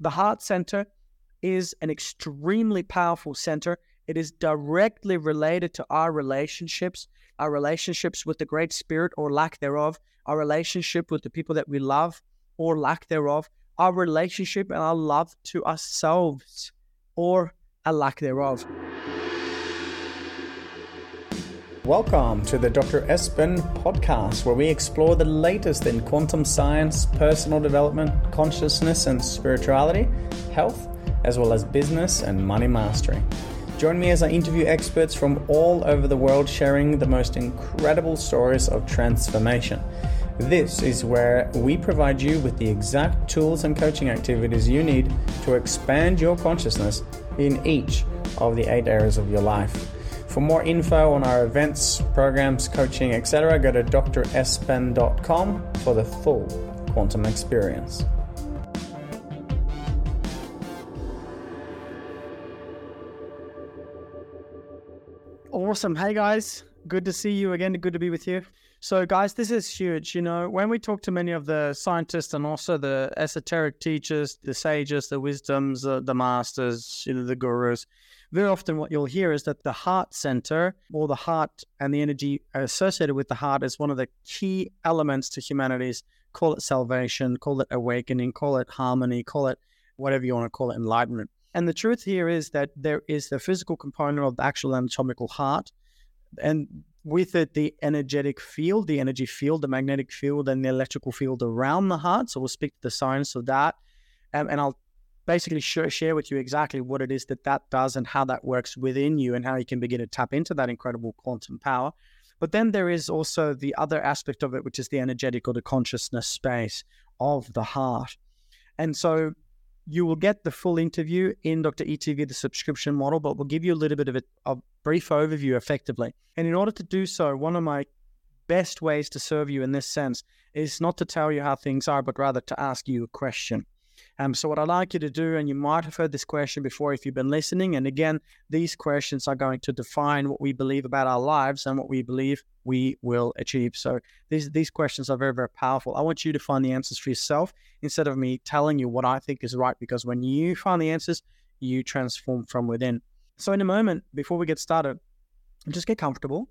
the heart center is an extremely powerful center. It is directly related to our relationships, our relationships with the Great Spirit or lack thereof, our relationship with the people that we love or lack thereof, our relationship and our love to ourselves or a lack thereof. Welcome to the Dr. Espen podcast, where we explore the latest in quantum science, personal development, consciousness and spirituality, health, as well as business and money mastery. Join me as I interview experts from all over the world sharing the most incredible stories of transformation. This is where we provide you with the exact tools and coaching activities you need to expand your consciousness in each of the eight areas of your life. For more info on our events, programs, coaching, etc., go to drespen.com for the full quantum experience. Awesome. Hey guys, good to see you again. Good to be with you. So, guys, this is huge. You know, when we talk to many of the scientists and also the esoteric teachers, the sages, the wisdoms, uh, the masters, you know, the gurus, very often what you'll hear is that the heart center or the heart and the energy associated with the heart is one of the key elements to humanity's call it salvation, call it awakening, call it harmony, call it whatever you want to call it, enlightenment. And the truth here is that there is the physical component of the actual anatomical heart, and with it, the energetic field, the energy field, the magnetic field, and the electrical field around the heart. So we'll speak to the science of that. Um, and I'll basically sh- share with you exactly what it is that that does and how that works within you and how you can begin to tap into that incredible quantum power. But then there is also the other aspect of it, which is the energetic or the consciousness space of the heart. And so you will get the full interview in Dr. ETV, the subscription model, but we'll give you a little bit of a, a brief overview effectively. And in order to do so, one of my best ways to serve you in this sense is not to tell you how things are, but rather to ask you a question. Um, so, what I'd like you to do, and you might have heard this question before if you've been listening, and again, these questions are going to define what we believe about our lives and what we believe we will achieve. So, these, these questions are very, very powerful. I want you to find the answers for yourself instead of me telling you what I think is right, because when you find the answers, you transform from within. So, in a moment, before we get started, just get comfortable.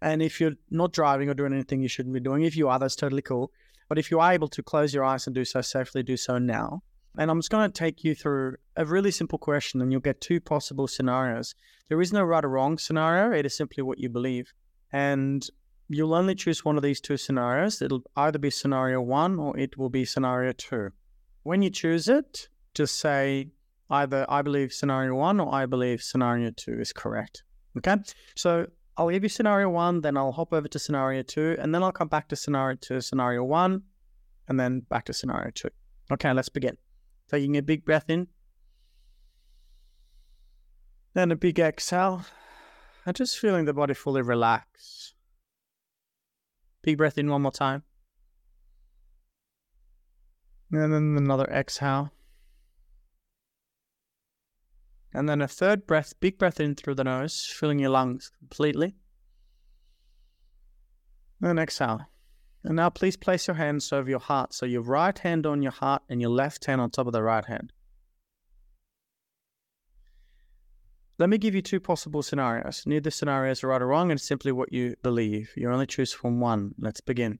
And if you're not driving or doing anything you shouldn't be doing, if you are, that's totally cool. But if you are able to close your eyes and do so safely, do so now. And I'm just going to take you through a really simple question, and you'll get two possible scenarios. There is no right or wrong scenario, it is simply what you believe. And you'll only choose one of these two scenarios. It'll either be scenario one or it will be scenario two. When you choose it, just say either I believe scenario one or I believe scenario two is correct. Okay. So I'll give you scenario one, then I'll hop over to scenario two, and then I'll come back to scenario two, scenario one, and then back to scenario two. Okay, let's begin. Taking a big breath in. Then a big exhale. And just feeling the body fully relax. Big breath in one more time. And then another exhale. And then a third breath, big breath in through the nose, filling your lungs completely. And exhale. And now please place your hands over your heart. So your right hand on your heart and your left hand on top of the right hand. Let me give you two possible scenarios. Neither scenario is right or wrong, it's simply what you believe. You only choose from one. Let's begin.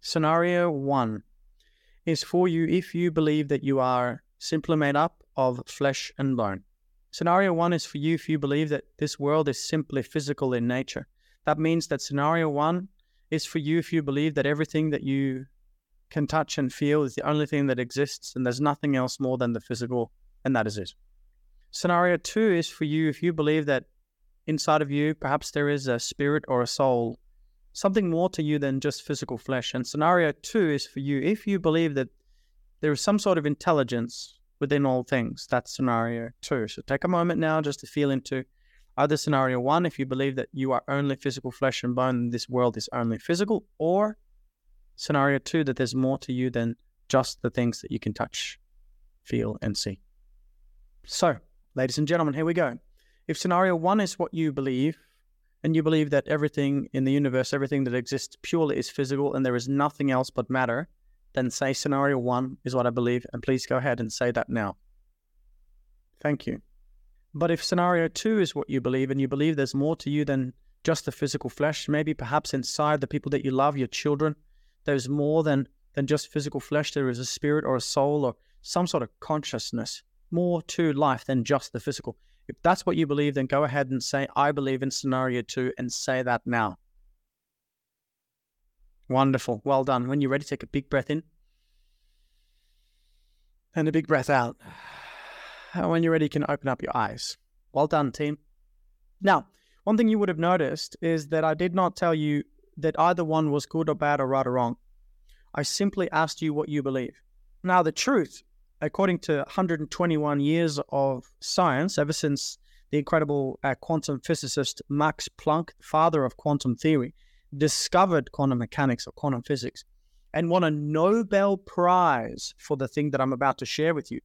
Scenario one is for you if you believe that you are simply made up of flesh and bone. Scenario one is for you if you believe that this world is simply physical in nature. That means that scenario one is for you if you believe that everything that you can touch and feel is the only thing that exists and there's nothing else more than the physical, and that is it. Scenario two is for you if you believe that inside of you, perhaps there is a spirit or a soul, something more to you than just physical flesh. And scenario two is for you if you believe that there is some sort of intelligence within all things. That's scenario two. So take a moment now just to feel into Either scenario one, if you believe that you are only physical flesh and bone, this world is only physical, or scenario two, that there's more to you than just the things that you can touch, feel, and see. So, ladies and gentlemen, here we go. If scenario one is what you believe, and you believe that everything in the universe, everything that exists purely is physical and there is nothing else but matter, then say scenario one is what I believe, and please go ahead and say that now. Thank you. But if scenario two is what you believe, and you believe there's more to you than just the physical flesh, maybe perhaps inside the people that you love, your children, there's more than, than just physical flesh. There is a spirit or a soul or some sort of consciousness, more to life than just the physical. If that's what you believe, then go ahead and say, I believe in scenario two, and say that now. Wonderful. Well done. When you're ready, take a big breath in and a big breath out. When you're ready, you can open up your eyes. Well done, team. Now, one thing you would have noticed is that I did not tell you that either one was good or bad or right or wrong. I simply asked you what you believe. Now, the truth, according to 121 years of science, ever since the incredible uh, quantum physicist Max Planck, father of quantum theory, discovered quantum mechanics or quantum physics and won a Nobel Prize for the thing that I'm about to share with you.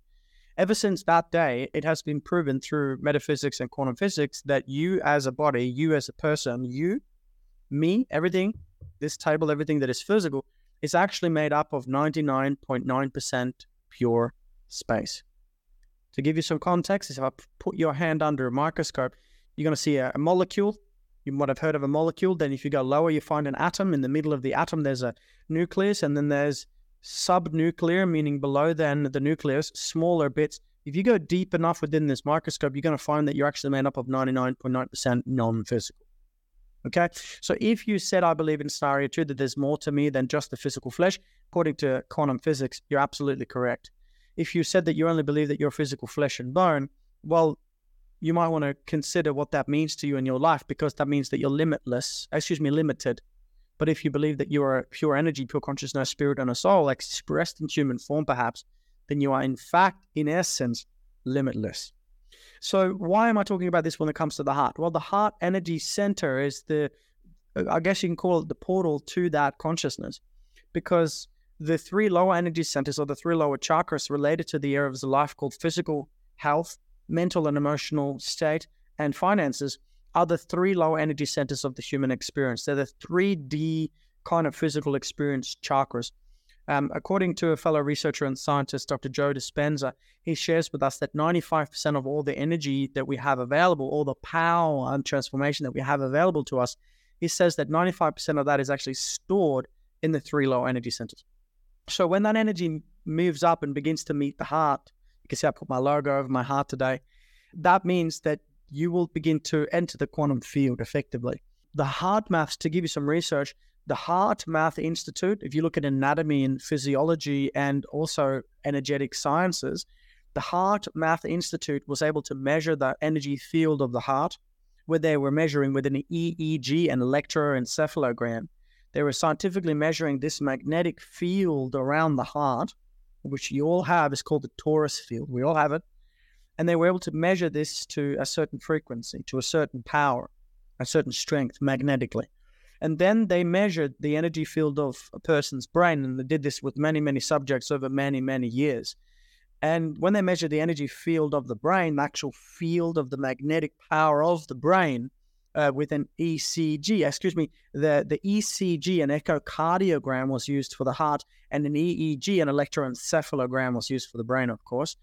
Ever since that day, it has been proven through metaphysics and quantum physics that you as a body, you as a person, you, me, everything, this table, everything that is physical, is actually made up of 99.9% pure space. To give you some context, if I put your hand under a microscope, you're going to see a, a molecule you might have heard of a molecule. Then, if you go lower, you find an atom. In the middle of the atom, there's a nucleus, and then there's subnuclear, meaning below then the nucleus, smaller bits. If you go deep enough within this microscope, you're going to find that you're actually made up of 99.9% non physical. Okay, so if you said, I believe in scenario two, that there's more to me than just the physical flesh, according to quantum physics, you're absolutely correct. If you said that you only believe that you're physical flesh and bone, well, you might want to consider what that means to you in your life because that means that you're limitless, excuse me, limited. But if you believe that you are pure energy, pure consciousness, spirit, and a soul expressed in human form, perhaps, then you are in fact, in essence, limitless. So, why am I talking about this when it comes to the heart? Well, the heart energy center is the, uh, I guess you can call it the portal to that consciousness because the three lower energy centers or the three lower chakras related to the areas of life called physical health, mental and emotional state, and finances are the three low energy centers of the human experience. They're the 3D kind of physical experience chakras. Um, according to a fellow researcher and scientist, Dr. Joe Dispenza, he shares with us that 95% of all the energy that we have available, all the power and transformation that we have available to us, he says that 95% of that is actually stored in the three low energy centers. So when that energy moves up and begins to meet the heart, you can see I put my logo over my heart today. That means that you will begin to enter the quantum field effectively. The HeartMath, to give you some research, the HeartMath Institute, if you look at anatomy and physiology and also energetic sciences, the HeartMath Institute was able to measure the energy field of the heart, where they were measuring with an EEG and electroencephalogram. They were scientifically measuring this magnetic field around the heart which you all have, is called the torus field. We all have it. And they were able to measure this to a certain frequency, to a certain power, a certain strength magnetically. And then they measured the energy field of a person's brain, and they did this with many, many subjects over many, many years. And when they measured the energy field of the brain, the actual field of the magnetic power of the brain, uh, with an ECG. Excuse me, the, the ECG, an echocardiogram, was used for the heart, and an EEG, an electroencephalogram, was used for the brain, of course.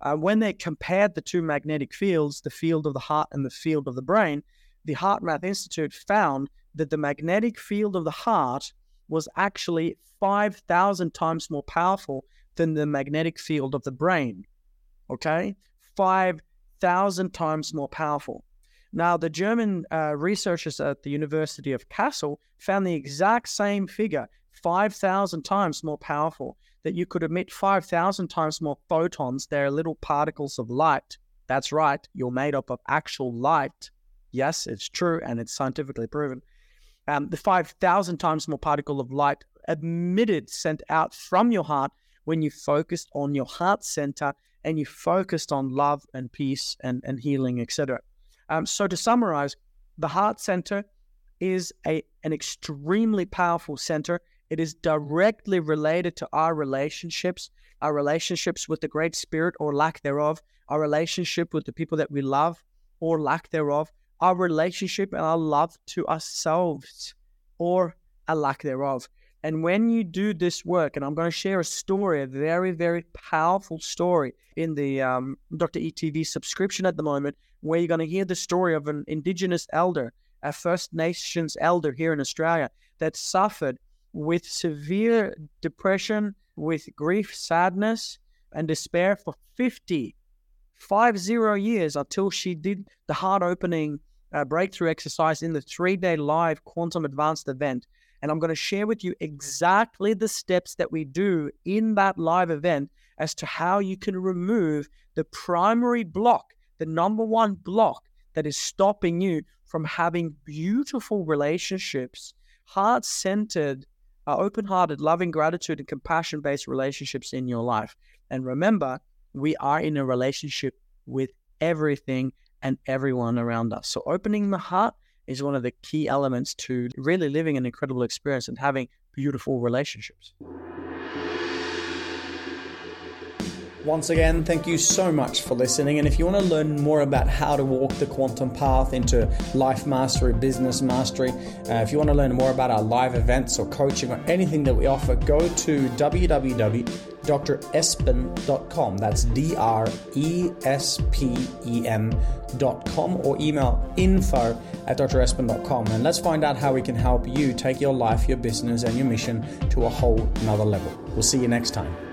Uh, when they compared the two magnetic fields, the field of the heart and the field of the brain, the HeartMath Institute found that the magnetic field of the heart was actually 5,000 times more powerful than the magnetic field of the brain. Okay? 5,000 times more powerful. Now, the German uh, researchers at the University of Kassel found the exact same figure, 5,000 times more powerful, that you could emit 5,000 times more photons. They're little particles of light. That's right, you're made up of actual light. Yes, it's true, and it's scientifically proven. Um, the 5,000 times more particle of light emitted, sent out from your heart when you focused on your heart center and you focused on love and peace and, and healing, etc. Um, so to summarize, the heart center is a an extremely powerful center. It is directly related to our relationships, our relationships with the Great Spirit or lack thereof, our relationship with the people that we love or lack thereof, our relationship and our love to ourselves or a lack thereof. And when you do this work, and I'm going to share a story, a very, very powerful story in the um, Dr. ETV subscription at the moment, where you're going to hear the story of an Indigenous elder, a First Nations elder here in Australia, that suffered with severe depression, with grief, sadness, and despair for 50, five zero years until she did the heart opening uh, breakthrough exercise in the three day live quantum advanced event. And I'm going to share with you exactly the steps that we do in that live event as to how you can remove the primary block, the number one block that is stopping you from having beautiful relationships, heart centered, uh, open hearted, loving gratitude, and compassion based relationships in your life. And remember, we are in a relationship with everything and everyone around us. So, opening the heart is one of the key elements to really living an incredible experience and having beautiful relationships. Once again, thank you so much for listening. And if you want to learn more about how to walk the quantum path into life mastery, business mastery, uh, if you want to learn more about our live events or coaching or anything that we offer, go to www.drespen.com. That's D R E S P E N.com or email info at drespen.com. And let's find out how we can help you take your life, your business, and your mission to a whole nother level. We'll see you next time.